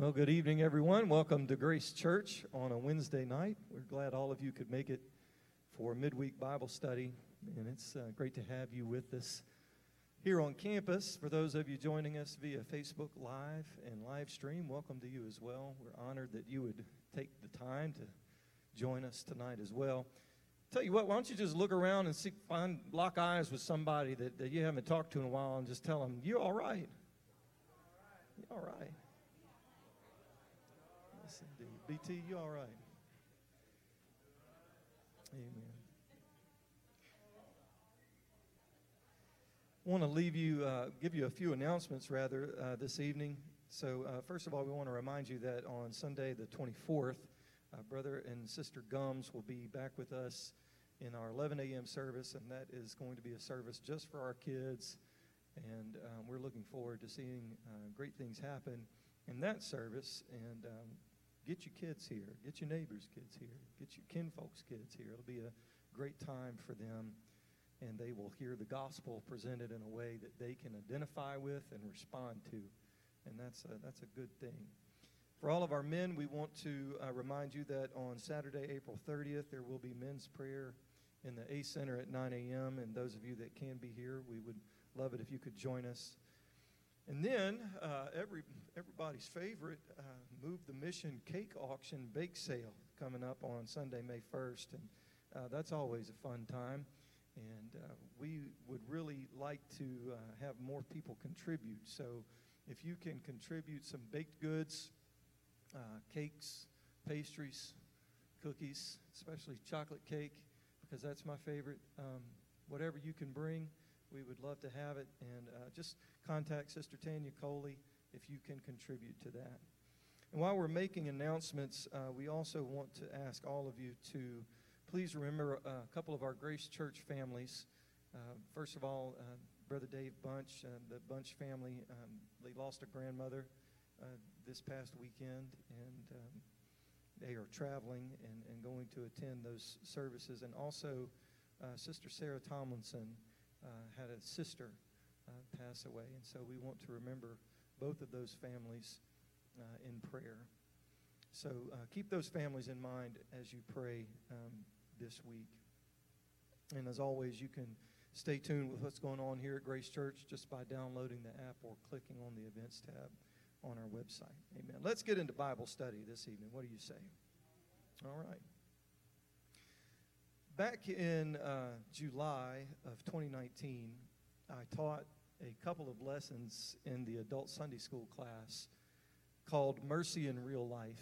Well, good evening, everyone. Welcome to Grace Church on a Wednesday night. We're glad all of you could make it for midweek Bible study, and it's uh, great to have you with us here on campus. For those of you joining us via Facebook Live and live stream, welcome to you as well. We're honored that you would take the time to join us tonight as well. Tell you what, why don't you just look around and see, find lock eyes with somebody that, that you haven't talked to in a while and just tell them, you're all right? You're all right? Indeed. BT, you all right? Amen. I want to leave you, uh, give you a few announcements rather uh, this evening. So, uh, first of all, we want to remind you that on Sunday, the 24th, uh, Brother and Sister Gums will be back with us in our 11 a.m. service, and that is going to be a service just for our kids. And um, we're looking forward to seeing uh, great things happen in that service. And um, get your kids here, get your neighbors' kids here, get your kinfolks' kids here. It'll be a great time for them, and they will hear the gospel presented in a way that they can identify with and respond to. And that's a, that's a good thing. For all of our men, we want to uh, remind you that on Saturday, April 30th, there will be men's prayer in the A Center at 9 a.m. And those of you that can be here, we would love it if you could join us. And then, uh, every, everybody's favorite, uh, Move the Mission Cake Auction Bake Sale coming up on Sunday, May 1st. And uh, that's always a fun time. And uh, we would really like to uh, have more people contribute. So if you can contribute some baked goods, uh, cakes, pastries, cookies, especially chocolate cake, because that's my favorite. Um, whatever you can bring, we would love to have it. And uh, just contact Sister Tanya Coley if you can contribute to that. And while we're making announcements, uh, we also want to ask all of you to please remember a couple of our Grace Church families. Uh, first of all, uh, Brother Dave Bunch, uh, the Bunch family, um, they lost a grandmother uh, this past weekend, and um, they are traveling and, and going to attend those services. And also, uh, Sister Sarah Tomlinson uh, had a sister uh, pass away, and so we want to remember both of those families uh, in prayer. So keep those families in mind as you pray um, this week. And as always, you can stay tuned with what's going on here at Grace Church just by downloading the app or clicking on the events tab on our website. Amen. Let's get into Bible study this evening. What do you say? All right. Back in uh, July of 2019, I taught a couple of lessons in the adult Sunday school class called Mercy in Real Life.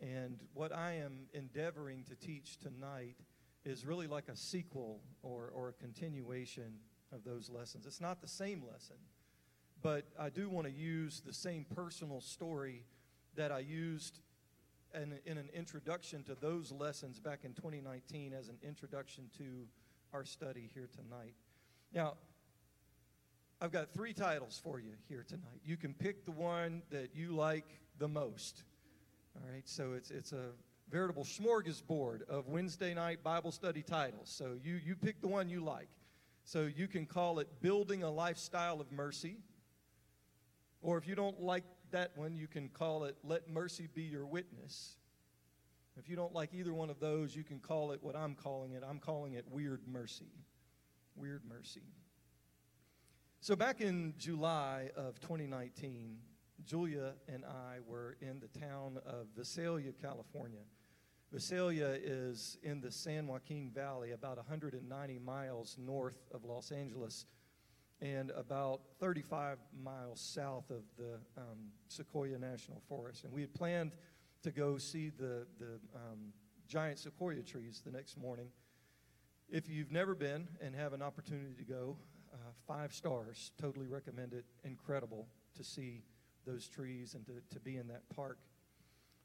And what I am endeavoring to teach tonight is really like a sequel or, or a continuation of those lessons. It's not the same lesson, but I do want to use the same personal story that I used in, in an introduction to those lessons back in 2019 as an introduction to our study here tonight. Now, I've got three titles for you here tonight. You can pick the one that you like the most. All right, so it's, it's a veritable smorgasbord of Wednesday night Bible study titles. So you, you pick the one you like. So you can call it Building a Lifestyle of Mercy. Or if you don't like that one, you can call it Let Mercy Be Your Witness. If you don't like either one of those, you can call it what I'm calling it. I'm calling it Weird Mercy. Weird Mercy. So back in July of 2019, Julia and I were in the town of Visalia, California. Visalia is in the San Joaquin Valley, about 190 miles north of Los Angeles and about 35 miles south of the um, Sequoia National Forest. And we had planned to go see the, the um, giant sequoia trees the next morning. If you've never been and have an opportunity to go, uh, five stars, totally recommend it. Incredible to see those trees and to, to be in that park.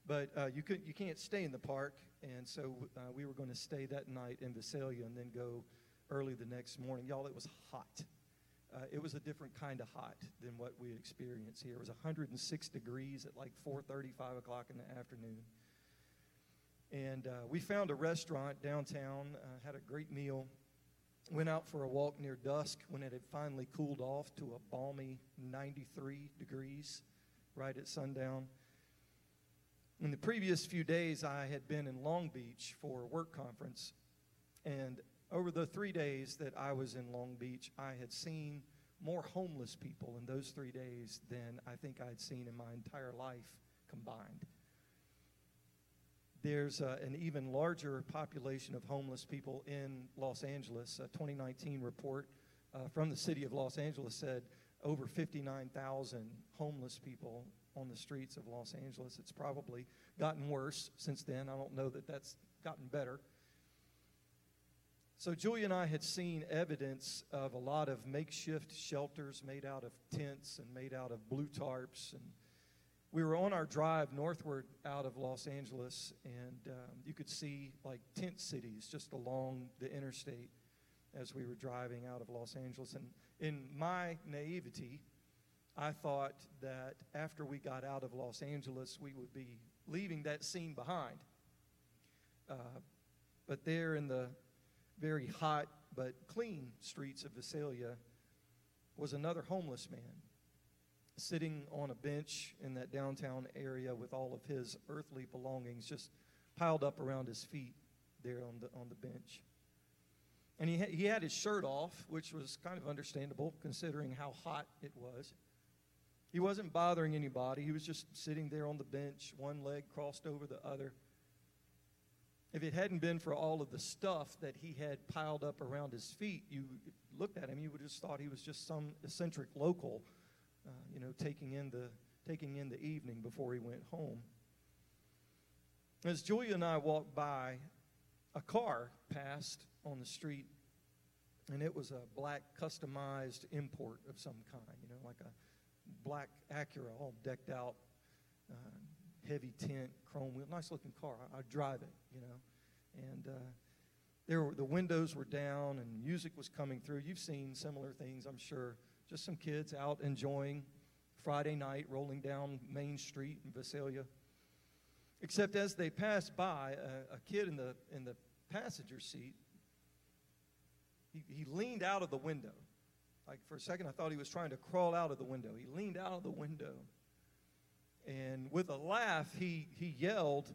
But uh, you, could, you can't stay in the park, and so uh, we were going to stay that night in Visalia and then go early the next morning. Y'all, it was hot uh, it was a different kind of hot than what we experienced here. It was 106 degrees at like 4:30, 5 o'clock in the afternoon. And uh, we found a restaurant downtown, uh, had a great meal, went out for a walk near dusk when it had finally cooled off to a balmy 93 degrees right at sundown. In the previous few days, I had been in Long Beach for a work conference. And over the three days that I was in Long Beach, I had seen more homeless people in those three days than I think I'd seen in my entire life combined. There's uh, an even larger population of homeless people in Los Angeles. A 2019 report uh, from the city of Los Angeles said over 59,000 homeless people on the streets of Los Angeles. It's probably gotten worse since then. I don't know that that's gotten better. So, Julia and I had seen evidence of a lot of makeshift shelters made out of tents and made out of blue tarps. And we were on our drive northward out of Los Angeles, and um, you could see like tent cities just along the interstate as we were driving out of Los Angeles. And in my naivety, I thought that after we got out of Los Angeles, we would be leaving that scene behind. Uh, but there in the very hot but clean streets of Visalia was another homeless man sitting on a bench in that downtown area with all of his earthly belongings just piled up around his feet there on the, on the bench. And he, ha- he had his shirt off, which was kind of understandable considering how hot it was. He wasn't bothering anybody. He was just sitting there on the bench, one leg crossed over the other. If it hadn't been for all of the stuff that he had piled up around his feet, you looked at him, you would have just thought he was just some eccentric local, uh, you know, taking in the taking in the evening before he went home. As Julia and I walked by, a car passed on the street, and it was a black customized import of some kind, you know, like a black Acura, all decked out, uh, heavy tint, chrome wheel, nice looking car. I, would drive it, you know, and uh, there were, the windows were down and music was coming through. You've seen similar things, I'm sure. Just some kids out enjoying Friday night, rolling down Main Street in Visalia. Except as they passed by, a, a kid in the in the passenger seat, he, he leaned out of the window like for a second, I thought he was trying to crawl out of the window. He leaned out of the window. And with a laugh, he, he yelled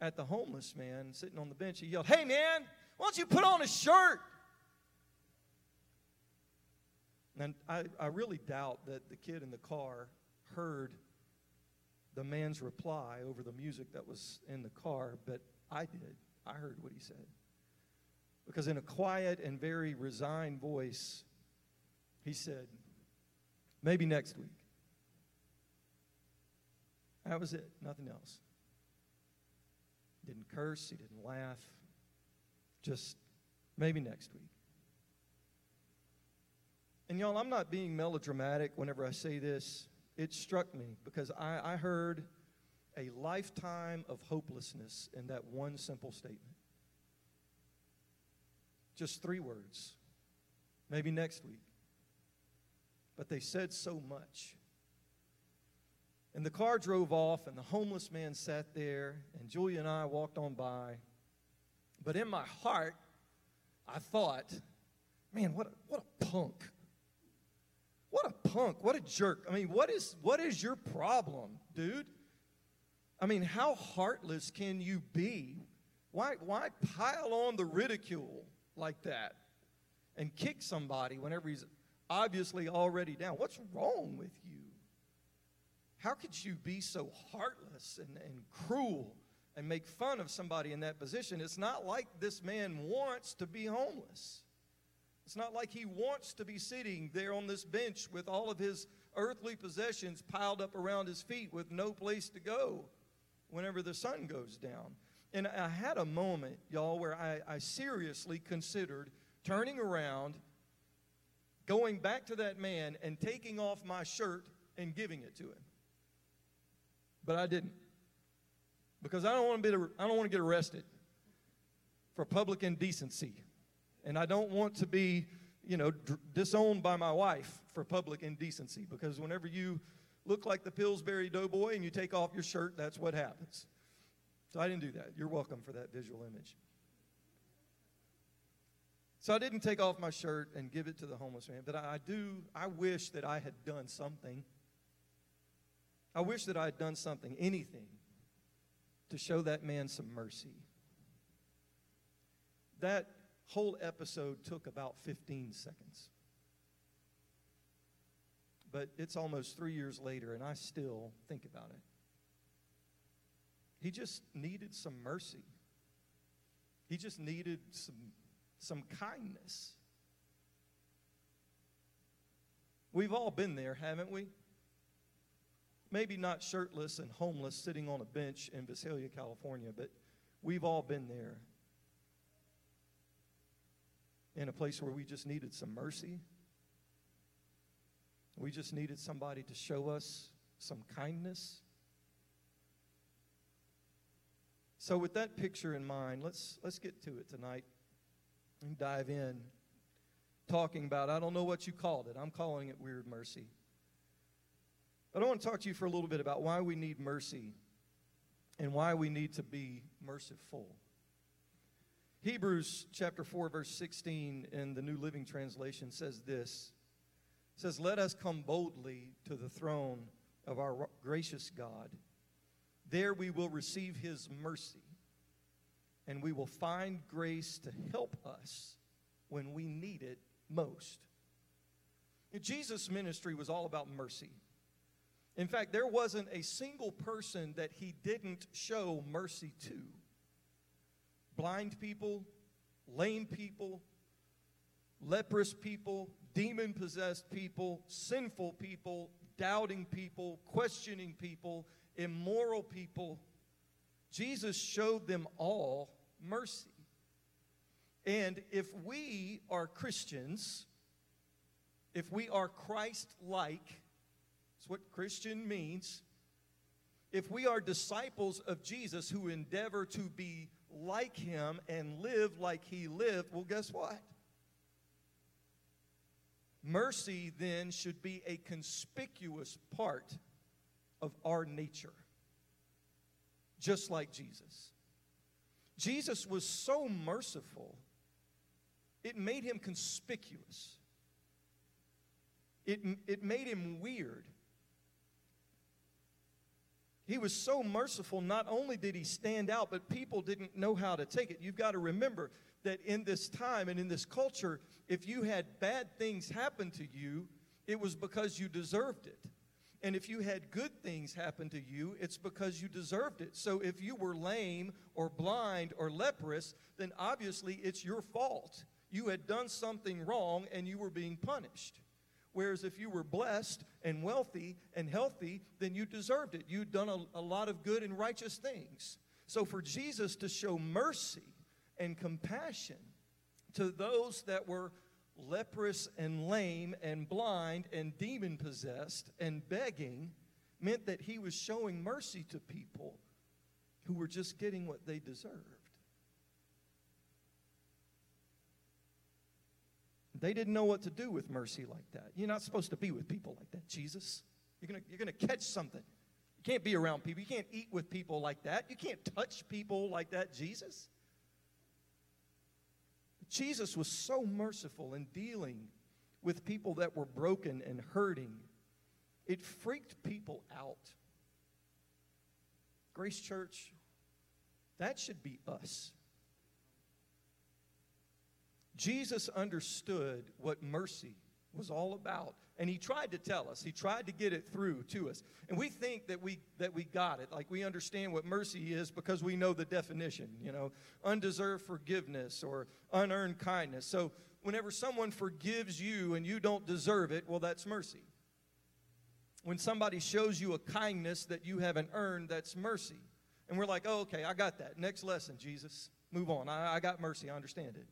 at the homeless man sitting on the bench. He yelled, Hey, man, why don't you put on a shirt? And I, I really doubt that the kid in the car heard the man's reply over the music that was in the car, but I did. I heard what he said. Because in a quiet and very resigned voice, he said, maybe next week. That was it, nothing else. Didn't curse, he didn't laugh. Just maybe next week. And y'all, I'm not being melodramatic whenever I say this. It struck me because I, I heard a lifetime of hopelessness in that one simple statement. Just three words. Maybe next week but they said so much. And the car drove off, and the homeless man sat there, and Julia and I walked on by. But in my heart, I thought, man, what a, what a punk. What a punk. What a jerk. I mean, what is, what is your problem, dude? I mean, how heartless can you be? Why, why pile on the ridicule like that and kick somebody whenever he's obviously already down. What's wrong with you? How could you be so heartless and, and cruel and make fun of somebody in that position? It's not like this man wants to be homeless. It's not like he wants to be sitting there on this bench with all of his earthly possessions piled up around his feet with no place to go whenever the sun goes down. And I had a moment, y'all, where I, I seriously considered turning around going back to that man and taking off my shirt and giving it to him. But I didn't. Because I don't want to be I don't want to get arrested for public indecency. And I don't want to be, you know, dr- disowned by my wife for public indecency because whenever you look like the Pillsbury Doughboy and you take off your shirt, that's what happens. So I didn't do that. You're welcome for that visual image. So I didn't take off my shirt and give it to the homeless man, but I do, I wish that I had done something. I wish that I had done something, anything, to show that man some mercy. That whole episode took about 15 seconds. But it's almost three years later, and I still think about it. He just needed some mercy. He just needed some, some kindness. We've all been there, haven't we? Maybe not shirtless and homeless sitting on a bench in Visalia, California, but we've all been there. In a place where we just needed some mercy. We just needed somebody to show us some kindness. So, with that picture in mind, let's, let's get to it tonight and dive in. Talking about, I don't know what you called it, I'm calling it weird mercy. But I want to talk to you for a little bit about why we need mercy and why we need to be merciful. Hebrews chapter 4 verse 16 in the New Living Translation says this. It says, "Let us come boldly to the throne of our gracious God." There we will receive his mercy, and we will find grace to help us when we need it most. Jesus' ministry was all about mercy. In fact, there wasn't a single person that he didn't show mercy to. Blind people, lame people, leprous people, demon possessed people, sinful people, doubting people, questioning people, immoral people, Jesus showed them all mercy. And if we are Christians, if we are Christ like, that's what Christian means. If we are disciples of Jesus who endeavor to be like him and live like he lived, well, guess what? Mercy then should be a conspicuous part of our nature, just like Jesus. Jesus was so merciful, it made him conspicuous. It, it made him weird. He was so merciful, not only did he stand out, but people didn't know how to take it. You've got to remember that in this time and in this culture, if you had bad things happen to you, it was because you deserved it. And if you had good things happen to you, it's because you deserved it. So if you were lame or blind or leprous, then obviously it's your fault. You had done something wrong and you were being punished. Whereas if you were blessed and wealthy and healthy, then you deserved it. You'd done a, a lot of good and righteous things. So for Jesus to show mercy and compassion to those that were leprous and lame and blind and demon possessed and begging meant that he was showing mercy to people who were just getting what they deserved. They didn't know what to do with mercy like that. You're not supposed to be with people like that, Jesus. You're going you're going to catch something. You can't be around people. You can't eat with people like that. You can't touch people like that, Jesus. Jesus was so merciful in dealing with people that were broken and hurting. It freaked people out. Grace Church, that should be us. Jesus understood what mercy was all about. And he tried to tell us. He tried to get it through to us. And we think that we that we got it. Like we understand what mercy is because we know the definition, you know, undeserved forgiveness or unearned kindness. So whenever someone forgives you and you don't deserve it, well that's mercy. When somebody shows you a kindness that you haven't earned, that's mercy. And we're like, oh, okay, I got that. Next lesson, Jesus. Move on. I, I got mercy. I understand it.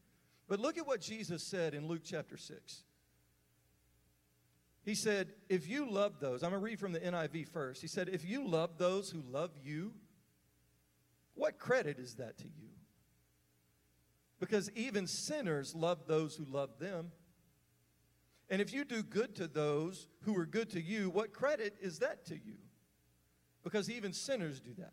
But look at what Jesus said in Luke chapter 6. He said, If you love those, I'm going to read from the NIV first. He said, If you love those who love you, what credit is that to you? Because even sinners love those who love them. And if you do good to those who are good to you, what credit is that to you? Because even sinners do that.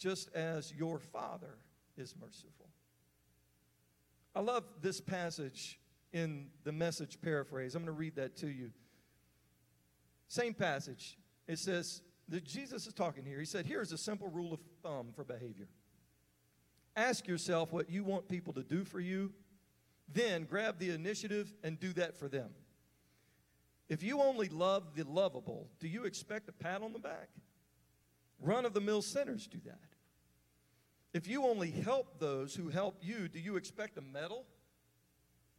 just as your Father is merciful. I love this passage in the message paraphrase. I'm going to read that to you. Same passage. It says, that Jesus is talking here. He said, Here's a simple rule of thumb for behavior ask yourself what you want people to do for you, then grab the initiative and do that for them. If you only love the lovable, do you expect a pat on the back? Run of the mill sinners do that. If you only help those who help you, do you expect a medal?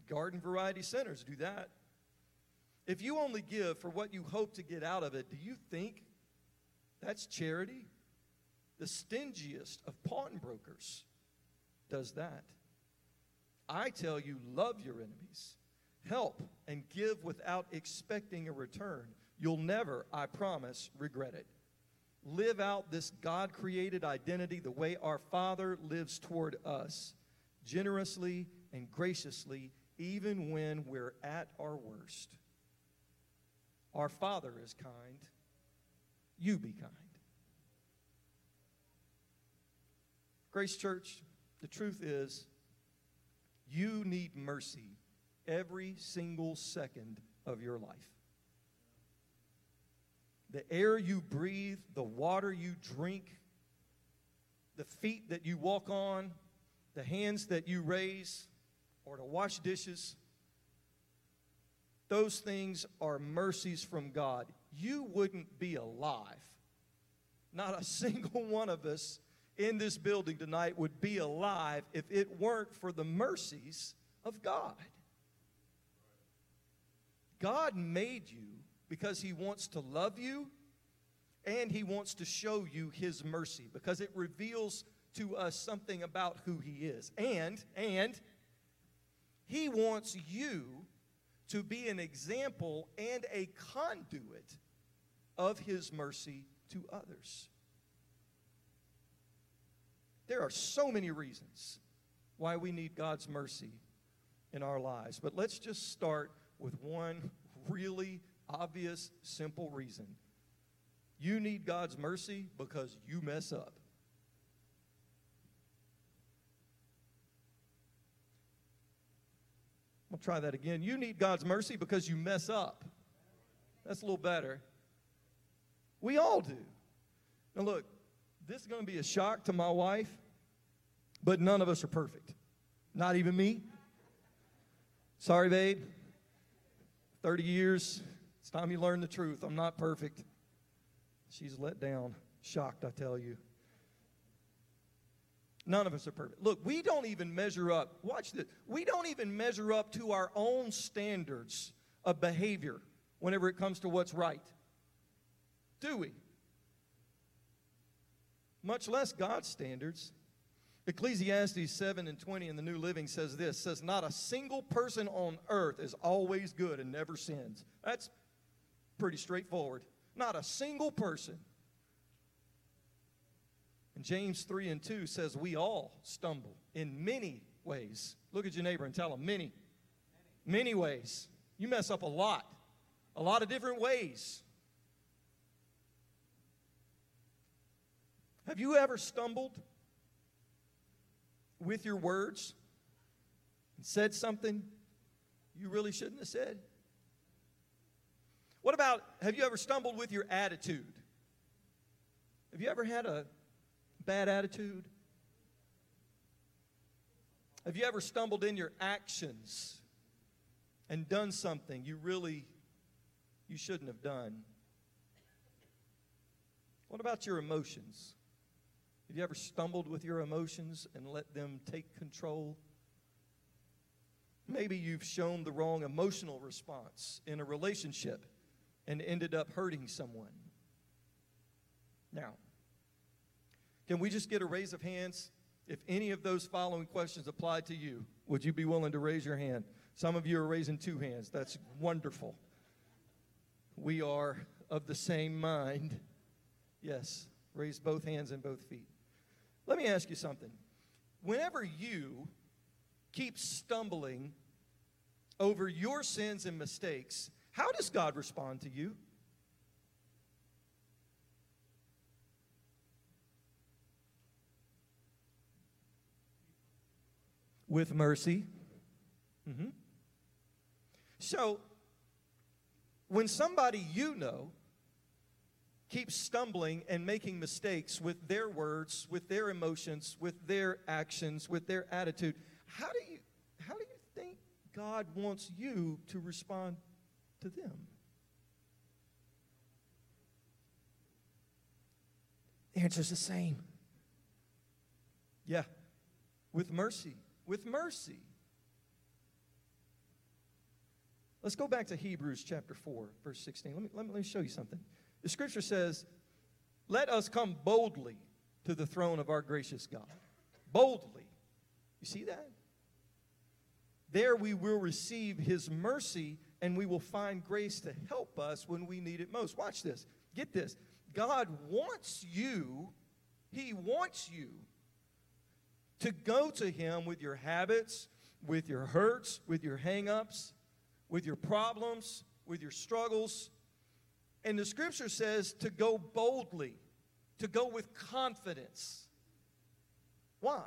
Garden variety sinners do that. If you only give for what you hope to get out of it, do you think that's charity? The stingiest of pawnbrokers does that. I tell you, love your enemies, help and give without expecting a return. You'll never, I promise, regret it. Live out this God created identity the way our Father lives toward us, generously and graciously, even when we're at our worst. Our Father is kind. You be kind. Grace Church, the truth is, you need mercy every single second of your life. The air you breathe, the water you drink, the feet that you walk on, the hands that you raise, or to wash dishes, those things are mercies from God. You wouldn't be alive. Not a single one of us in this building tonight would be alive if it weren't for the mercies of God. God made you because He wants to love you and He wants to show you His mercy because it reveals to us something about who He is. And, and, He wants you to be an example and a conduit of His mercy to others. There are so many reasons why we need God's mercy in our lives, but let's just start with one really obvious, simple reason. You need God's mercy because you mess up. I'll try that again. You need God's mercy because you mess up. That's a little better. We all do. Now, look, this is going to be a shock to my wife, but none of us are perfect. Not even me. Sorry, babe. 30 years. Time you learn the truth. I'm not perfect. She's let down. Shocked, I tell you. None of us are perfect. Look, we don't even measure up. Watch this. We don't even measure up to our own standards of behavior whenever it comes to what's right. Do we? Much less God's standards. Ecclesiastes 7 and 20 in the New Living says this says, Not a single person on earth is always good and never sins. That's pretty straightforward. Not a single person. And James 3 and 2 says, We all stumble in many ways. Look at your neighbor and tell him, Many. Many ways. You mess up a lot, a lot of different ways. Have you ever stumbled with your words and said something you really shouldn't have said? What about have you ever stumbled with your attitude? Have you ever had a bad attitude? Have you ever stumbled in your actions and done something you really you shouldn't have done? What about your emotions? Have you ever stumbled with your emotions and let them take control? Maybe you've shown the wrong emotional response in a relationship and ended up hurting someone. Now, can we just get a raise of hands? If any of those following questions apply to you, would you be willing to raise your hand? Some of you are raising two hands. That's wonderful. We are of the same mind. Yes, raise both hands and both feet. Let me ask you something. Whenever you keep stumbling over your sins and mistakes, how does God respond to you? With mercy. Mm-hmm. So, when somebody you know keeps stumbling and making mistakes with their words, with their emotions, with their actions, with their attitude, how do you how do you think God wants you to respond to them? The answer's the same. Yeah. With mercy. With mercy. Let's go back to Hebrews chapter 4, verse 16. Let me, let me, let me show you something. The scripture says, Let us come boldly to the throne of our gracious God. Boldly. You see that? There we will receive his mercy and we will find grace to help us when we need it most. Watch this. Get this. God wants you, he wants you to go to him with your habits, with your hurts, with your hangups, with your problems, with your struggles. And the scripture says to go boldly, to go with confidence. Why?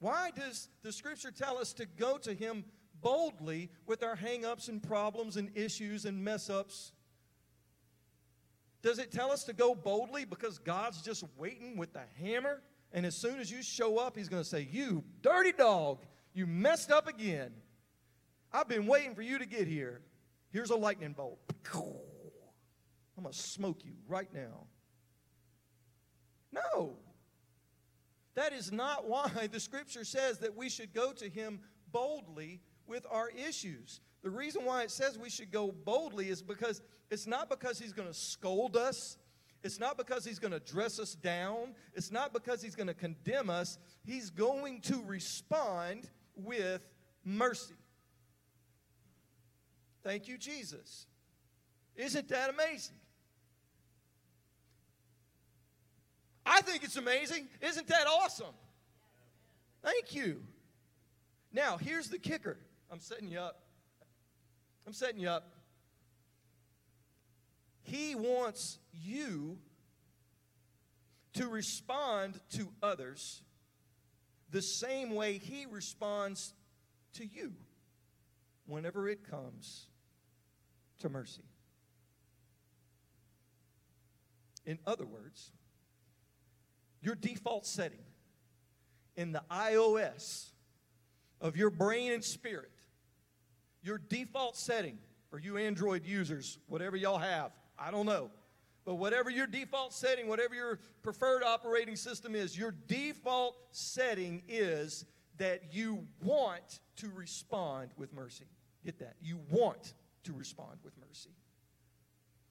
Why does the scripture tell us to go to him boldly with our hangups and problems and issues and mess ups? Does it tell us to go boldly because God's just waiting with the hammer? And as soon as you show up, he's going to say, You dirty dog, you messed up again. I've been waiting for you to get here. Here's a lightning bolt. I'm going to smoke you right now. No. That is not why the scripture says that we should go to him boldly with our issues. The reason why it says we should go boldly is because it's not because he's going to scold us. It's not because he's going to dress us down. It's not because he's going to condemn us. He's going to respond with mercy. Thank you, Jesus. Isn't that amazing? I think it's amazing. Isn't that awesome? Thank you. Now, here's the kicker. I'm setting you up. I'm setting you up. He wants you to respond to others the same way He responds to you whenever it comes to mercy. In other words, your default setting in the iOS of your brain and spirit, your default setting for you Android users, whatever y'all have, I don't know. But whatever your default setting, whatever your preferred operating system is, your default setting is that you want to respond with mercy. Get that. You want to respond with mercy.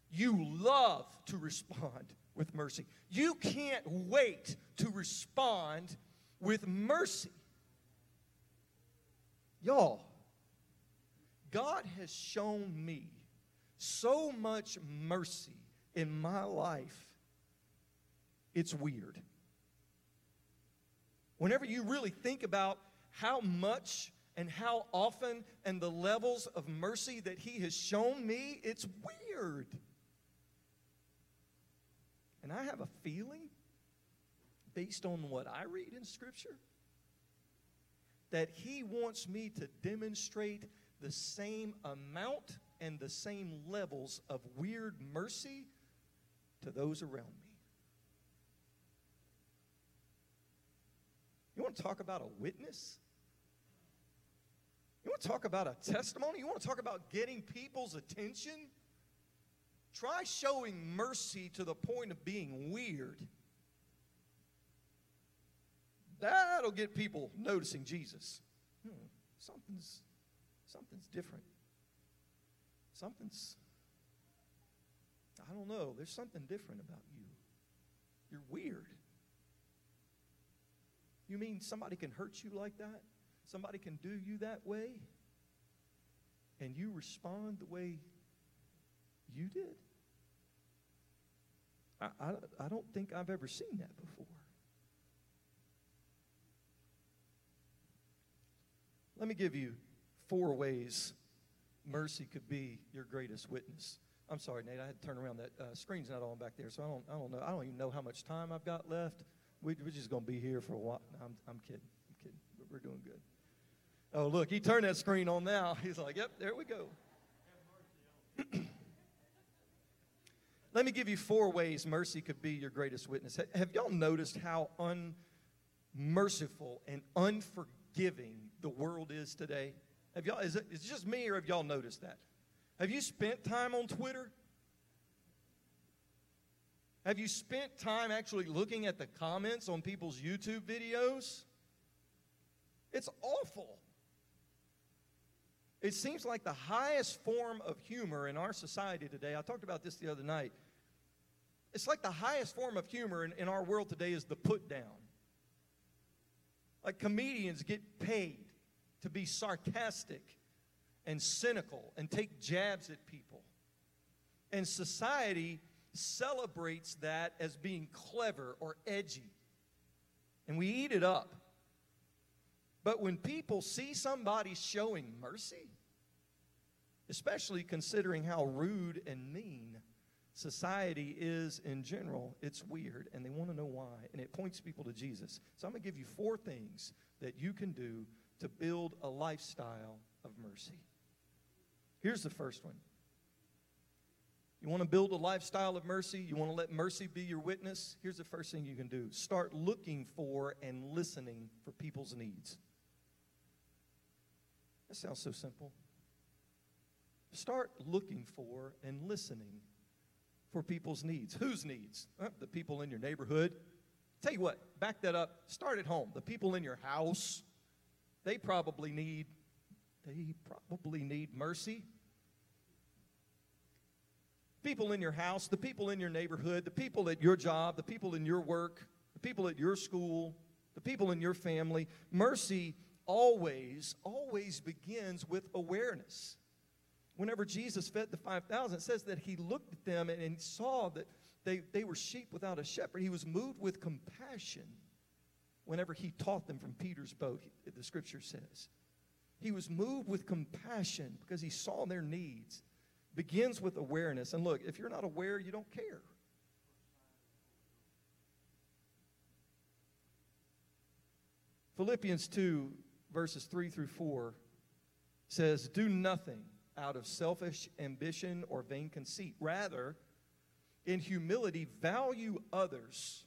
You love to respond with mercy. You can't wait to respond with mercy. Y'all, God has shown me so much mercy in my life, it's weird. Whenever you really think about how much and how often and the levels of mercy that He has shown me, it's weird. And I have a feeling, based on what I read in Scripture, that He wants me to demonstrate the same amount and the same levels of weird mercy to those around me. You want to talk about a witness? You want to talk about a testimony? You want to talk about getting people's attention? Try showing mercy to the point of being weird. That'll get people noticing Jesus. Hmm, something's something's different. Something's I don't know, there's something different about you. You're weird. You mean somebody can hurt you like that? Somebody can do you that way? And you respond the way You did? I, I, I don't think I've ever seen that before. Let me give you four ways mercy could be your greatest witness. I'm sorry, Nate. I had to turn around. That uh, screen's not on back there, so I don't. I don't know. I don't even know how much time I've got left. We, are just to be here for a while. No, I'm, I'm kidding. I'm kidding. We're doing good. Oh, look, he turned that screen on now. He's like, "Yep, there we go." Let me give you four ways mercy could be your greatest witness. Have y'all noticed how unmerciful and unforgiving the world is today? Have y'all, is it, is it just me or have y'all noticed that? Have you spent time on Twitter? Have you spent time actually looking at the comments on people's YouTube videos? It's awful. It seems like the highest form of humor in our society today, I talked about this the other night. It's like the highest form of humor in, in our world today is the put down. Like comedians get paid to be sarcastic and cynical and take jabs at people. And society celebrates that as being clever or edgy. And we eat it up. But when people see somebody showing mercy, especially considering how rude and mean society is in general, it's weird and they want to know why. And it points people to Jesus. So I'm going to give you four things that you can do to build a lifestyle of mercy. Here's the first one. You want to build a lifestyle of mercy? You want to let mercy be your witness? Here's the first thing you can do start looking for and listening for people's needs. That sounds so simple. Start looking for and listening for people's needs. Whose needs? Uh, the people in your neighborhood. Tell you what, back that up. Start at home. The people in your house, they probably need they probably need mercy. People in your house, the people in your neighborhood, the people at your job, the people in your work, the people at your school, the people in your family. Mercy always, always begins with awareness. Whenever Jesus fed the 5,000, it says that he looked at them and, and saw that they, they were sheep without a shepherd. He was moved with compassion whenever he taught them from Peter's boat, the scripture says. He was moved with compassion because he saw their needs. Begins with awareness. And look, if you're not aware, you don't care. Philippians 2 verses 3 through 4 says, Do nothing out of selfish ambition or vain conceit. Rather, in humility, value others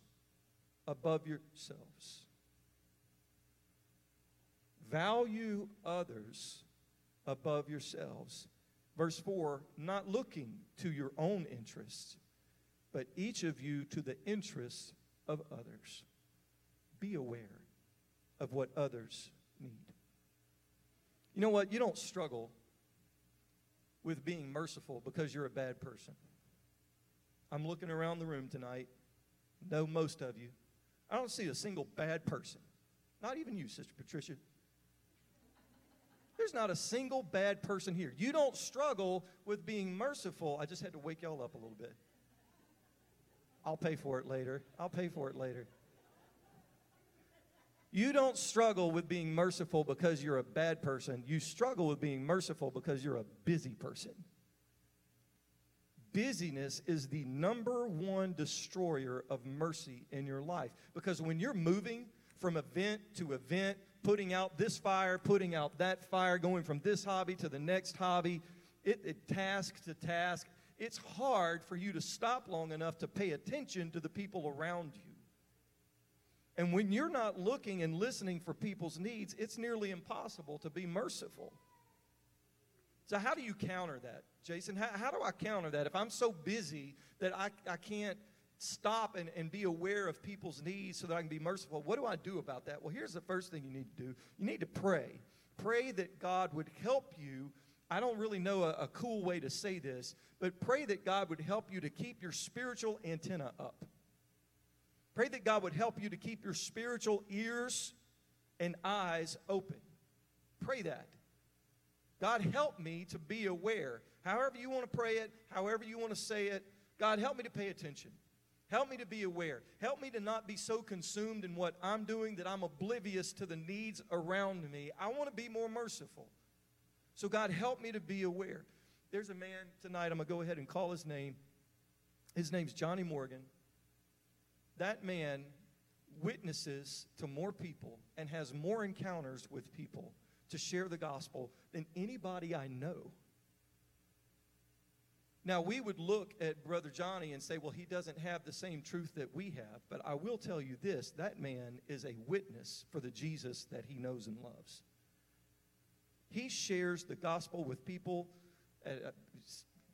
above yourselves. Value others above yourselves. Verse 4 not looking to your own interests, but each of you to the interests of others. Be aware of what others need. You know what? You don't struggle with being merciful because you're a bad person. I'm looking around the room tonight, know most of you. I don't see a single bad person. Not even you, Sister Patricia. There's not a single bad person here. You don't struggle with being merciful. I just had to wake y'all up a little bit. I'll pay for it later. I'll pay for it later. You don't struggle with being merciful because you're a bad person. You struggle with being merciful because you're a busy person. Busyness is the number one destroyer of mercy in your life. Because when you're moving from event to event, putting out this fire, putting out that fire, going from this hobby to the next hobby, it, it task to task, it's hard for you to stop long enough to pay attention to the people around you. And when you're not looking and listening for people's needs, it's nearly impossible to be merciful. So, how do you counter that, Jason? How, how do I counter that? If I'm so busy that I, I can't stop and, and be aware of people's needs so that I can be merciful, what do I do about that? Well, here's the first thing you need to do you need to pray. Pray that God would help you. I don't really know a, a cool way to say this, but pray that God would help you to keep your spiritual antenna up. Pray that God would help you to keep your spiritual ears and eyes open. Pray that. God, help me to be aware. However, you want to pray it, however, you want to say it, God, help me to pay attention. Help me to be aware. Help me to not be so consumed in what I'm doing that I'm oblivious to the needs around me. I want to be more merciful. So, God, help me to be aware. There's a man tonight, I'm going to go ahead and call his name. His name's Johnny Morgan. That man witnesses to more people and has more encounters with people to share the gospel than anybody I know. Now, we would look at Brother Johnny and say, well, he doesn't have the same truth that we have. But I will tell you this that man is a witness for the Jesus that he knows and loves. He shares the gospel with people uh,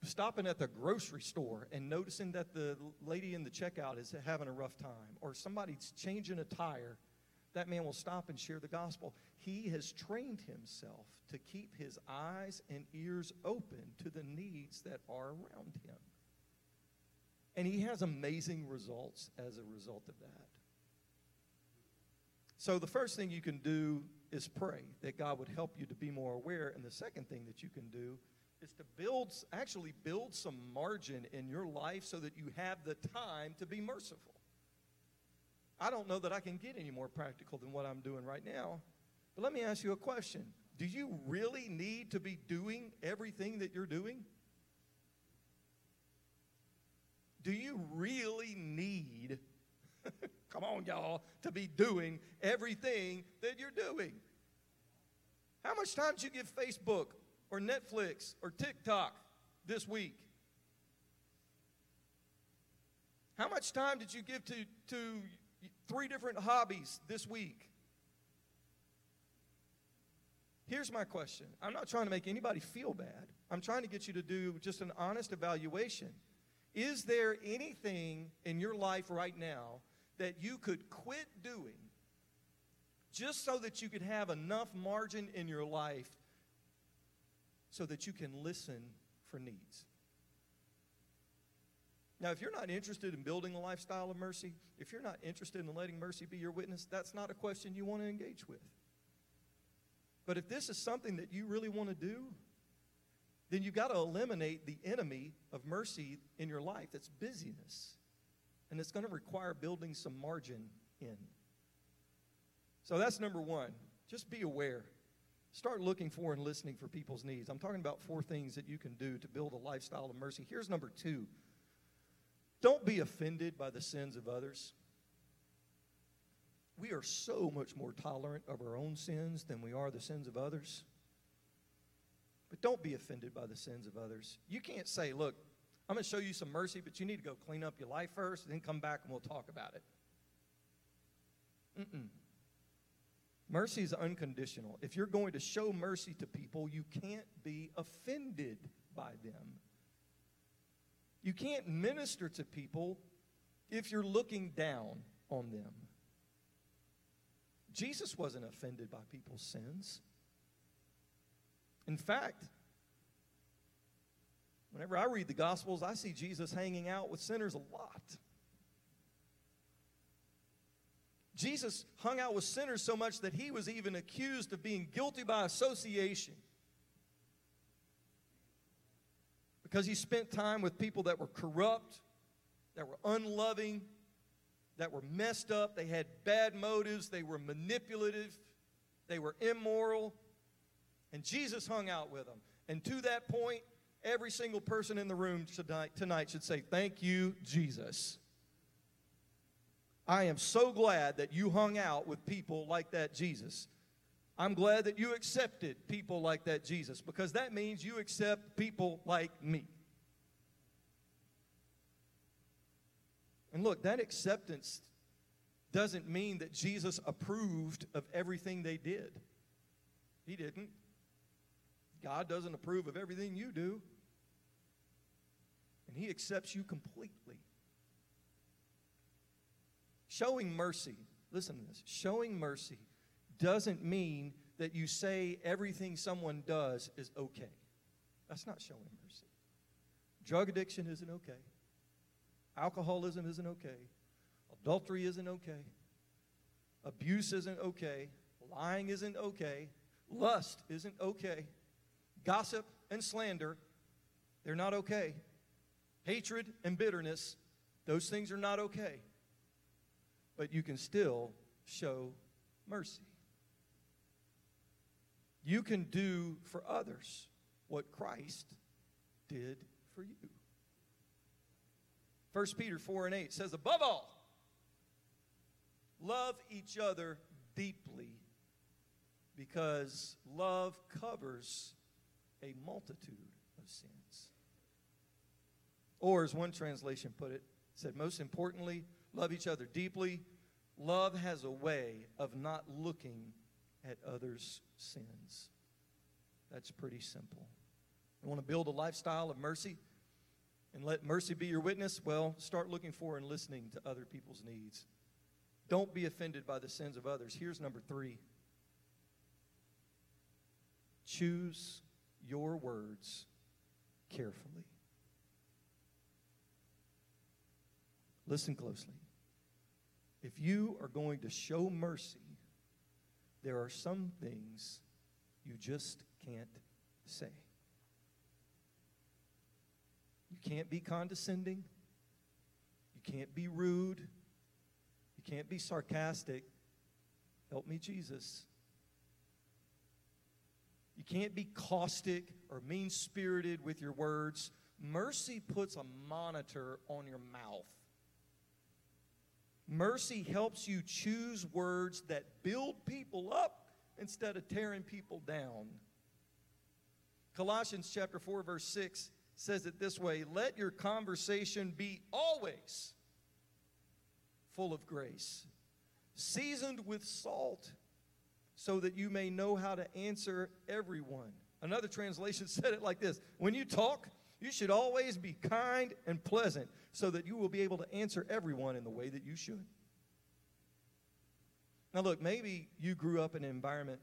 stopping at the grocery store and noticing that the lady in the checkout is having a rough time, or somebody's changing a tire. That man will stop and share the gospel. He has trained himself to keep his eyes and ears open to the needs that are around him. And he has amazing results as a result of that. So, the first thing you can do is pray that God would help you to be more aware. And the second thing that you can do is to build, actually build some margin in your life so that you have the time to be merciful. I don't know that I can get any more practical than what I'm doing right now. But let me ask you a question Do you really need to be doing everything that you're doing? Do you really need, come on, y'all, to be doing everything that you're doing? How much time did you give Facebook or Netflix or TikTok this week? How much time did you give to, to three different hobbies this week? Here's my question I'm not trying to make anybody feel bad. I'm trying to get you to do just an honest evaluation. Is there anything in your life right now that you could quit doing just so that you could have enough margin in your life so that you can listen for needs? Now, if you're not interested in building a lifestyle of mercy, if you're not interested in letting mercy be your witness, that's not a question you want to engage with. But if this is something that you really want to do, then you've got to eliminate the enemy of mercy in your life that's busyness. And it's going to require building some margin in. So that's number one. Just be aware. Start looking for and listening for people's needs. I'm talking about four things that you can do to build a lifestyle of mercy. Here's number two don't be offended by the sins of others we are so much more tolerant of our own sins than we are the sins of others. But don't be offended by the sins of others. You can't say, look, I'm going to show you some mercy, but you need to go clean up your life first, then come back and we'll talk about it. Mm-mm. Mercy is unconditional. If you're going to show mercy to people, you can't be offended by them. You can't minister to people if you're looking down on them. Jesus wasn't offended by people's sins. In fact, whenever I read the Gospels, I see Jesus hanging out with sinners a lot. Jesus hung out with sinners so much that he was even accused of being guilty by association. Because he spent time with people that were corrupt, that were unloving, that were messed up, they had bad motives, they were manipulative, they were immoral. And Jesus hung out with them. And to that point, every single person in the room tonight, tonight should say, Thank you, Jesus. I am so glad that you hung out with people like that, Jesus. I'm glad that you accepted people like that, Jesus, because that means you accept people like me. And look, that acceptance doesn't mean that Jesus approved of everything they did. He didn't. God doesn't approve of everything you do. And He accepts you completely. Showing mercy, listen to this showing mercy doesn't mean that you say everything someone does is okay. That's not showing mercy. Drug addiction isn't okay. Alcoholism isn't okay. Adultery isn't okay. Abuse isn't okay. Lying isn't okay. Lust isn't okay. Gossip and slander They're not okay. Hatred and bitterness, those things are not okay. But you can still show mercy. You can do for others what Christ did for you. 1 Peter 4 and 8 says, Above all, love each other deeply because love covers a multitude of sins. Or, as one translation put it, said, most importantly, love each other deeply. Love has a way of not looking at others' sins. That's pretty simple. You want to build a lifestyle of mercy and let mercy be your witness? Well, start looking for and listening to other people's needs. Don't be offended by the sins of others. Here's number three choose your words carefully. Listen closely. If you are going to show mercy, there are some things you just can't say. You can't be condescending. You can't be rude. You can't be sarcastic. Help me, Jesus. You can't be caustic or mean spirited with your words. Mercy puts a monitor on your mouth. Mercy helps you choose words that build people up instead of tearing people down. Colossians chapter 4 verse 6 says it this way, "Let your conversation be always full of grace, seasoned with salt, so that you may know how to answer everyone." Another translation said it like this, "When you talk, you should always be kind and pleasant, so that you will be able to answer everyone in the way that you should. Now, look, maybe you grew up in an environment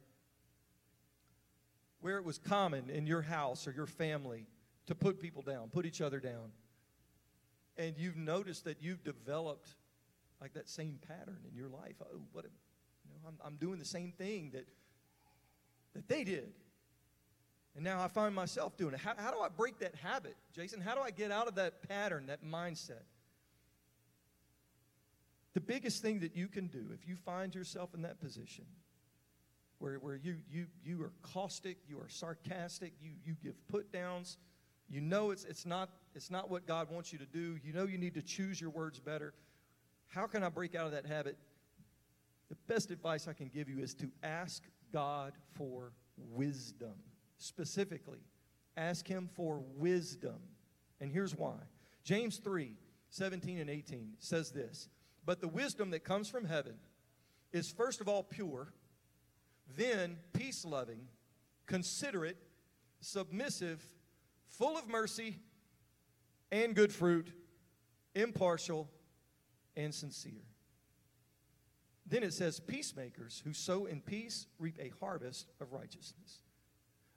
where it was common in your house or your family to put people down, put each other down. And you've noticed that you've developed like that same pattern in your life. Oh, what a, you know, I'm, I'm doing the same thing that, that they did. And now I find myself doing it. How, how do I break that habit, Jason? How do I get out of that pattern, that mindset? The biggest thing that you can do if you find yourself in that position where, where you, you, you are caustic, you are sarcastic, you, you give put downs, you know it's, it's, not, it's not what God wants you to do, you know you need to choose your words better. How can I break out of that habit? The best advice I can give you is to ask God for wisdom specifically. Ask him for wisdom. And here's why James 3 17 and 18 says this But the wisdom that comes from heaven is first of all pure, then peace loving, considerate, submissive, full of mercy and good fruit, impartial and sincere. Then it says, Peacemakers who sow in peace reap a harvest of righteousness.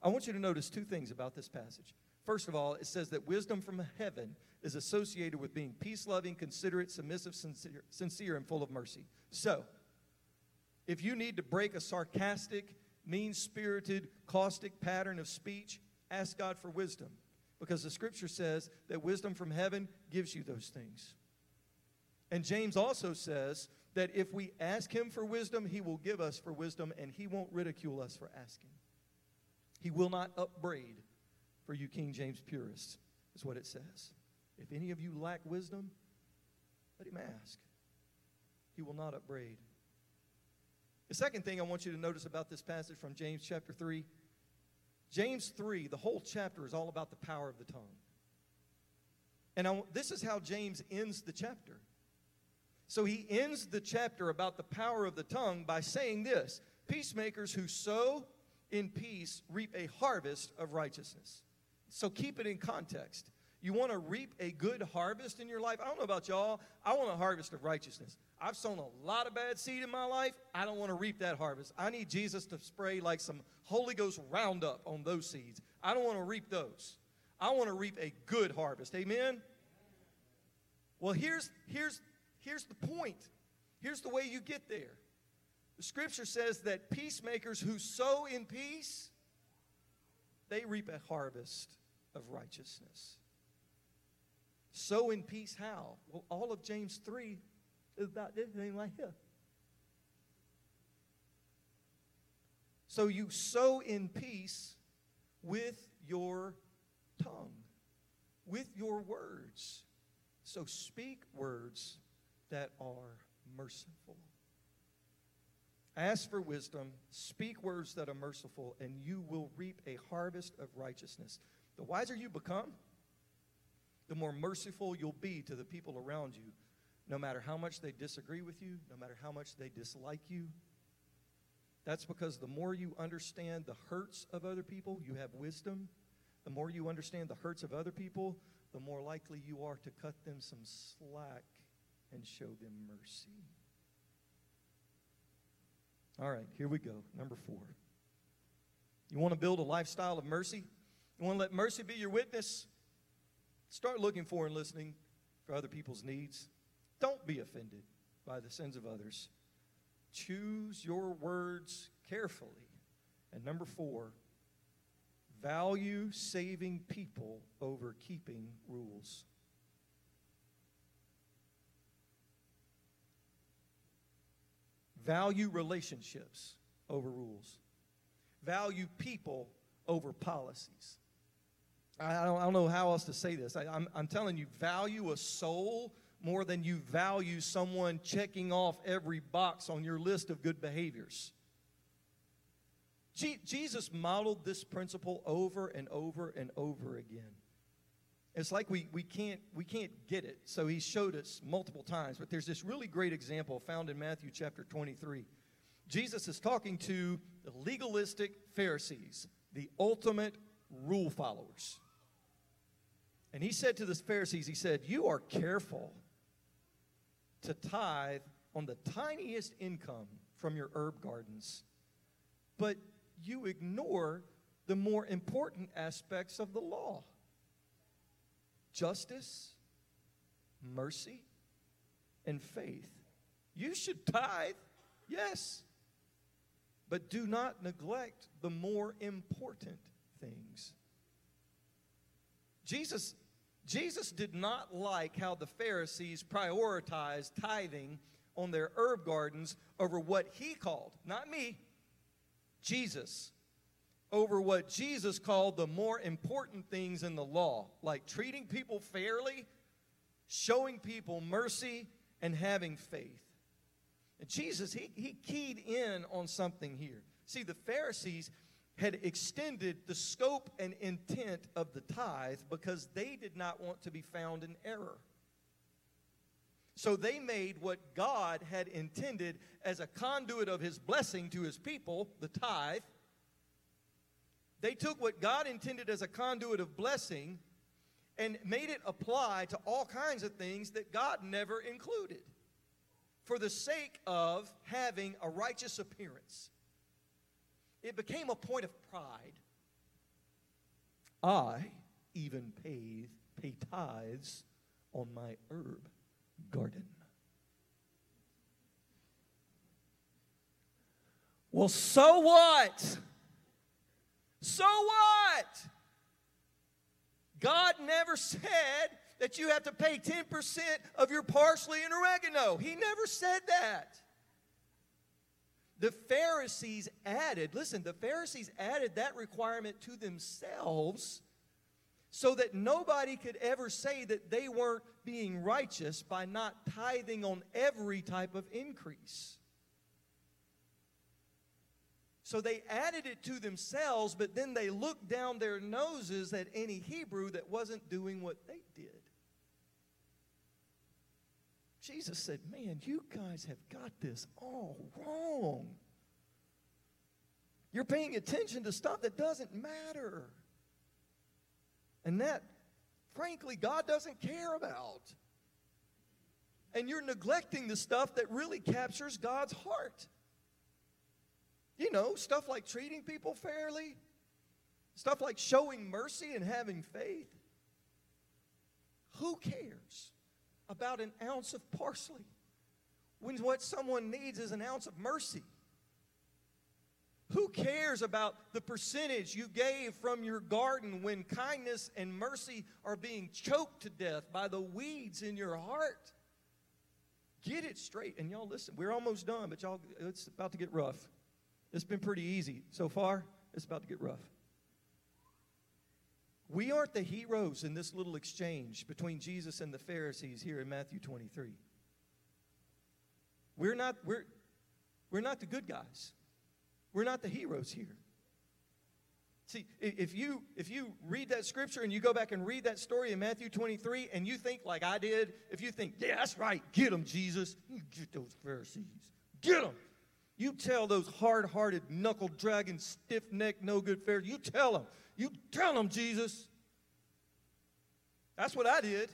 I want you to notice two things about this passage. First of all, it says that wisdom from heaven is associated with being peace loving, considerate, submissive, sincere, sincere, and full of mercy. So, if you need to break a sarcastic, mean spirited, caustic pattern of speech, ask God for wisdom. Because the scripture says that wisdom from heaven gives you those things. And James also says that if we ask him for wisdom, he will give us for wisdom and he won't ridicule us for asking. He will not upbraid for you King James purists, is what it says. If any of you lack wisdom, let him ask. He will not upbraid. The second thing I want you to notice about this passage from James chapter 3 James 3, the whole chapter is all about the power of the tongue. And I, this is how James ends the chapter. So he ends the chapter about the power of the tongue by saying this Peacemakers who sow in peace reap a harvest of righteousness. So keep it in context. You want to reap a good harvest in your life? I don't know about y'all. I want a harvest of righteousness. I've sown a lot of bad seed in my life. I don't want to reap that harvest. I need Jesus to spray like some Holy Ghost roundup on those seeds. I don't want to reap those. I want to reap a good harvest. Amen? Well, here's, here's, here's the point. Here's the way you get there. The scripture says that peacemakers who sow in peace, they reap a harvest of righteousness. Sow in peace how? Well, all of James 3 is about this thing right here. So you sow in peace with your tongue, with your words. So speak words that are merciful. Ask for wisdom, speak words that are merciful, and you will reap a harvest of righteousness. The wiser you become, the more merciful you'll be to the people around you, no matter how much they disagree with you, no matter how much they dislike you. That's because the more you understand the hurts of other people, you have wisdom. The more you understand the hurts of other people, the more likely you are to cut them some slack and show them mercy. All right, here we go. Number four. You want to build a lifestyle of mercy? You want to let mercy be your witness? Start looking for and listening for other people's needs. Don't be offended by the sins of others. Choose your words carefully. And number four, value saving people over keeping rules. Value relationships over rules. Value people over policies. I don't, I don't know how else to say this. I, I'm, I'm telling you, value a soul more than you value someone checking off every box on your list of good behaviors. Jesus modeled this principle over and over and over again. It's like we, we, can't, we can't get it. So he showed us multiple times. But there's this really great example found in Matthew chapter 23. Jesus is talking to the legalistic Pharisees, the ultimate rule followers. And he said to the Pharisees, he said, You are careful to tithe on the tiniest income from your herb gardens, but you ignore the more important aspects of the law justice, mercy, and faith. You should tithe, yes, but do not neglect the more important things. Jesus Jesus did not like how the Pharisees prioritized tithing on their herb gardens over what he called, not me, Jesus, over what Jesus called the more important things in the law, like treating people fairly, showing people mercy, and having faith. And Jesus, he, he keyed in on something here. See, the Pharisees, had extended the scope and intent of the tithe because they did not want to be found in error. So they made what God had intended as a conduit of his blessing to his people, the tithe. They took what God intended as a conduit of blessing and made it apply to all kinds of things that God never included for the sake of having a righteous appearance. It became a point of pride. I even pay, pay tithes on my herb garden. Well, so what? So what? God never said that you have to pay 10% of your parsley and oregano. He never said that. The Pharisees added, listen, the Pharisees added that requirement to themselves so that nobody could ever say that they weren't being righteous by not tithing on every type of increase. So they added it to themselves, but then they looked down their noses at any Hebrew that wasn't doing what they did. Jesus said, Man, you guys have got this all wrong. You're paying attention to stuff that doesn't matter. And that, frankly, God doesn't care about. And you're neglecting the stuff that really captures God's heart. You know, stuff like treating people fairly, stuff like showing mercy and having faith. Who cares? About an ounce of parsley when what someone needs is an ounce of mercy. Who cares about the percentage you gave from your garden when kindness and mercy are being choked to death by the weeds in your heart? Get it straight. And y'all listen, we're almost done, but y'all, it's about to get rough. It's been pretty easy so far. It's about to get rough. We aren't the heroes in this little exchange between Jesus and the Pharisees here in Matthew 23. We're not, we're, we're not the good guys. We're not the heroes here. See, if you if you read that scripture and you go back and read that story in Matthew 23 and you think like I did, if you think, yeah, that's right, get them, Jesus, get those Pharisees, get them. You tell those hard-hearted, knuckle-dragging, stiff-necked, no-good Pharisees, you tell them, you tell them, Jesus. That's what I did.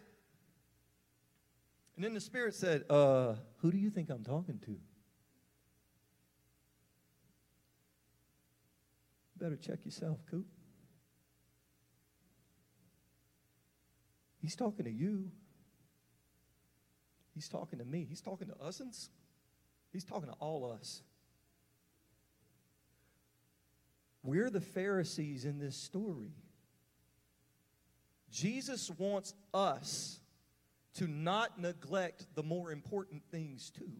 And then the Spirit said, uh, who do you think I'm talking to? Better check yourself, Coop. He's talking to you. He's talking to me. He's talking to usins. He's talking to all us. We're the Pharisees in this story. Jesus wants us to not neglect the more important things too.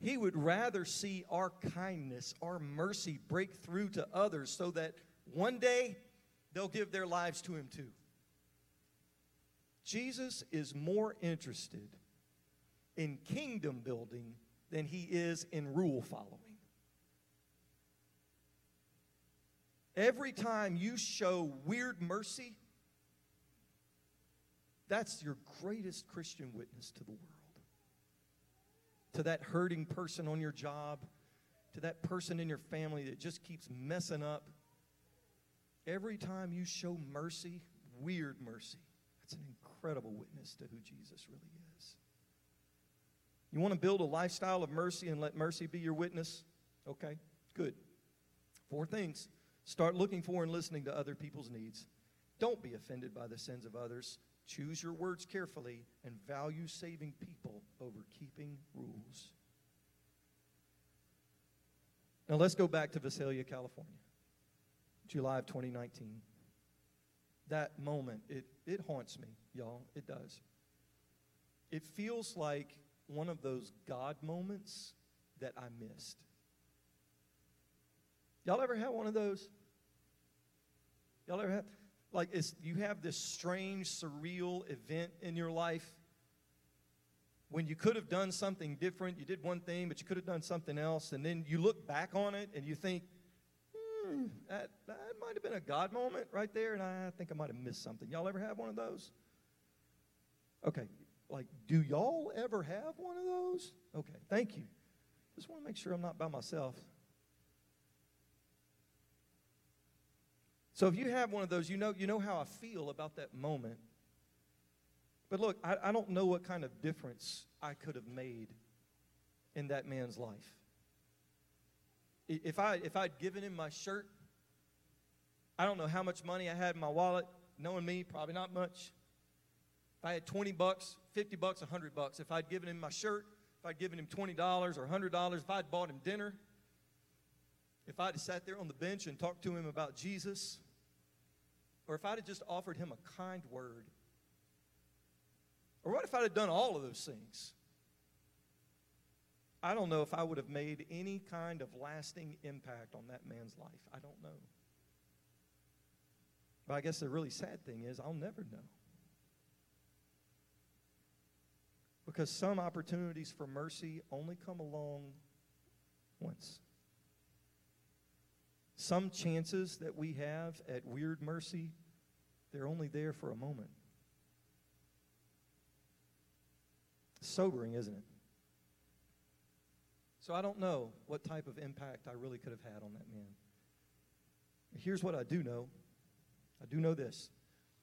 He would rather see our kindness, our mercy break through to others so that one day they'll give their lives to Him too. Jesus is more interested in kingdom building than He is in rule following. Every time you show weird mercy, that's your greatest Christian witness to the world to that hurting person on your job, to that person in your family that just keeps messing up. Every time you show mercy, weird mercy, that's an incredible witness to who Jesus really is. You want to build a lifestyle of mercy and let mercy be your witness? Okay, good. Four things. Start looking for and listening to other people's needs. Don't be offended by the sins of others. Choose your words carefully and value saving people over keeping rules. Now let's go back to Visalia, California, July of 2019. That moment, it, it haunts me, y'all. It does. It feels like one of those God moments that I missed. Y'all ever had one of those? Y'all ever had? like it's, you have this strange, surreal event in your life when you could have done something different. You did one thing, but you could have done something else. And then you look back on it and you think, hmm, that, that might have been a God moment right there. And I think I might have missed something. Y'all ever have one of those? Okay. Like, do y'all ever have one of those? Okay. Thank you. Just want to make sure I'm not by myself. So if you have one of those, you know, you know how I feel about that moment. But look, I, I don't know what kind of difference I could have made in that man's life. If, I, if I'd given him my shirt, I don't know how much money I had in my wallet. Knowing me, probably not much. If I had 20 bucks, 50 bucks, 100 bucks, if I'd given him my shirt, if I'd given him $20 or $100, if I'd bought him dinner, if I'd sat there on the bench and talked to him about Jesus, or if I'd have just offered him a kind word? Or what if I'd have done all of those things? I don't know if I would have made any kind of lasting impact on that man's life. I don't know. But I guess the really sad thing is, I'll never know. Because some opportunities for mercy only come along once. Some chances that we have at weird mercy, they're only there for a moment. Sobering, isn't it? So I don't know what type of impact I really could have had on that man. Here's what I do know I do know this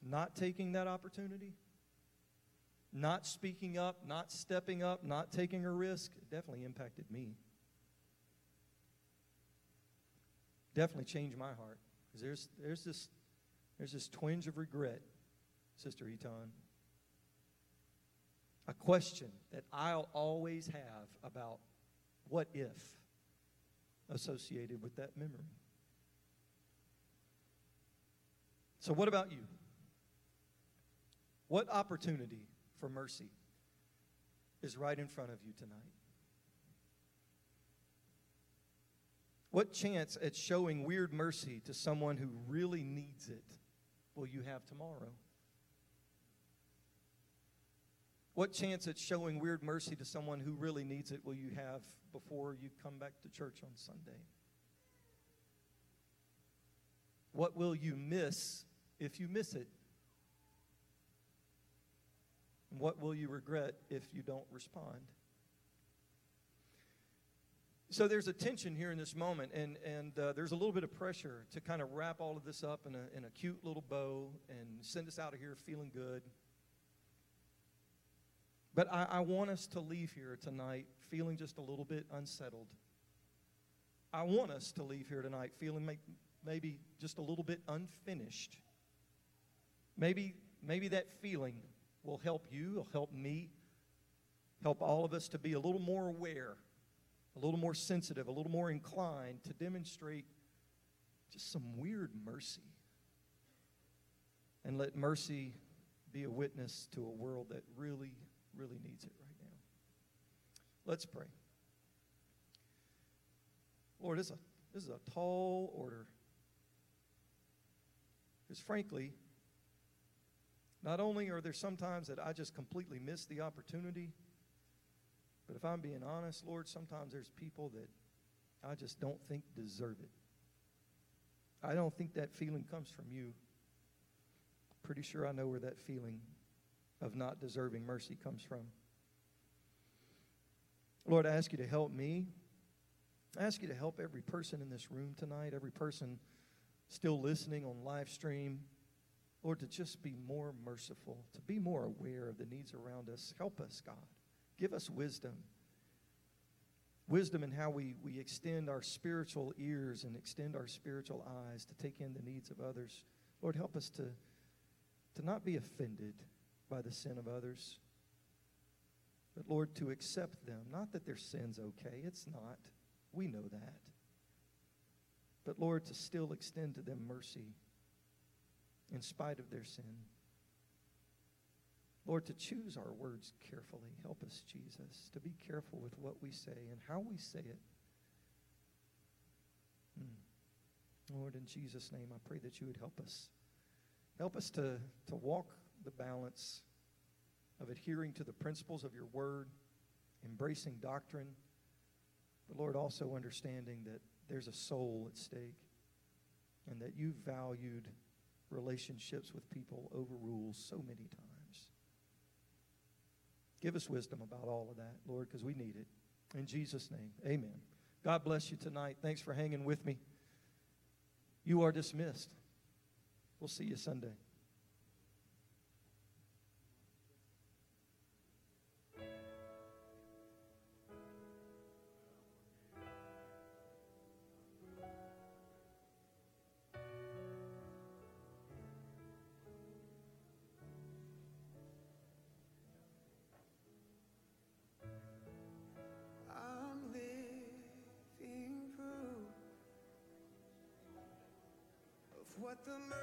not taking that opportunity, not speaking up, not stepping up, not taking a risk definitely impacted me. Definitely changed my heart. There's, there's, this, there's this twinge of regret, Sister Eton. A question that I'll always have about what if? associated with that memory. So, what about you? What opportunity for mercy is right in front of you tonight? What chance at showing weird mercy to someone who really needs it will you have tomorrow? What chance at showing weird mercy to someone who really needs it will you have before you come back to church on Sunday? What will you miss if you miss it? What will you regret if you don't respond? So there's a tension here in this moment, and, and uh, there's a little bit of pressure to kind of wrap all of this up in a, in a cute little bow and send us out of here feeling good. But I, I want us to leave here tonight feeling just a little bit unsettled. I want us to leave here tonight feeling may, maybe just a little bit unfinished. Maybe, maybe that feeling will help you, will help me, help all of us to be a little more aware, a little more sensitive, a little more inclined to demonstrate just some weird mercy. And let mercy be a witness to a world that really, really needs it right now. Let's pray. Lord, this is a, this is a tall order. Because frankly, not only are there sometimes that I just completely miss the opportunity, but if I'm being honest, Lord, sometimes there's people that I just don't think deserve it. I don't think that feeling comes from you. Pretty sure I know where that feeling of not deserving mercy comes from. Lord, I ask you to help me. I ask you to help every person in this room tonight, every person still listening on live stream. Lord, to just be more merciful, to be more aware of the needs around us. Help us, God. Give us wisdom. Wisdom in how we, we extend our spiritual ears and extend our spiritual eyes to take in the needs of others. Lord, help us to, to not be offended by the sin of others, but Lord, to accept them. Not that their sin's okay, it's not. We know that. But Lord, to still extend to them mercy in spite of their sin. Lord, to choose our words carefully. Help us, Jesus, to be careful with what we say and how we say it. Hmm. Lord, in Jesus' name, I pray that you would help us. Help us to, to walk the balance of adhering to the principles of your word, embracing doctrine, but Lord, also understanding that there's a soul at stake and that you valued relationships with people over rules so many times. Give us wisdom about all of that, Lord, because we need it. In Jesus' name, amen. God bless you tonight. Thanks for hanging with me. You are dismissed. We'll see you Sunday. The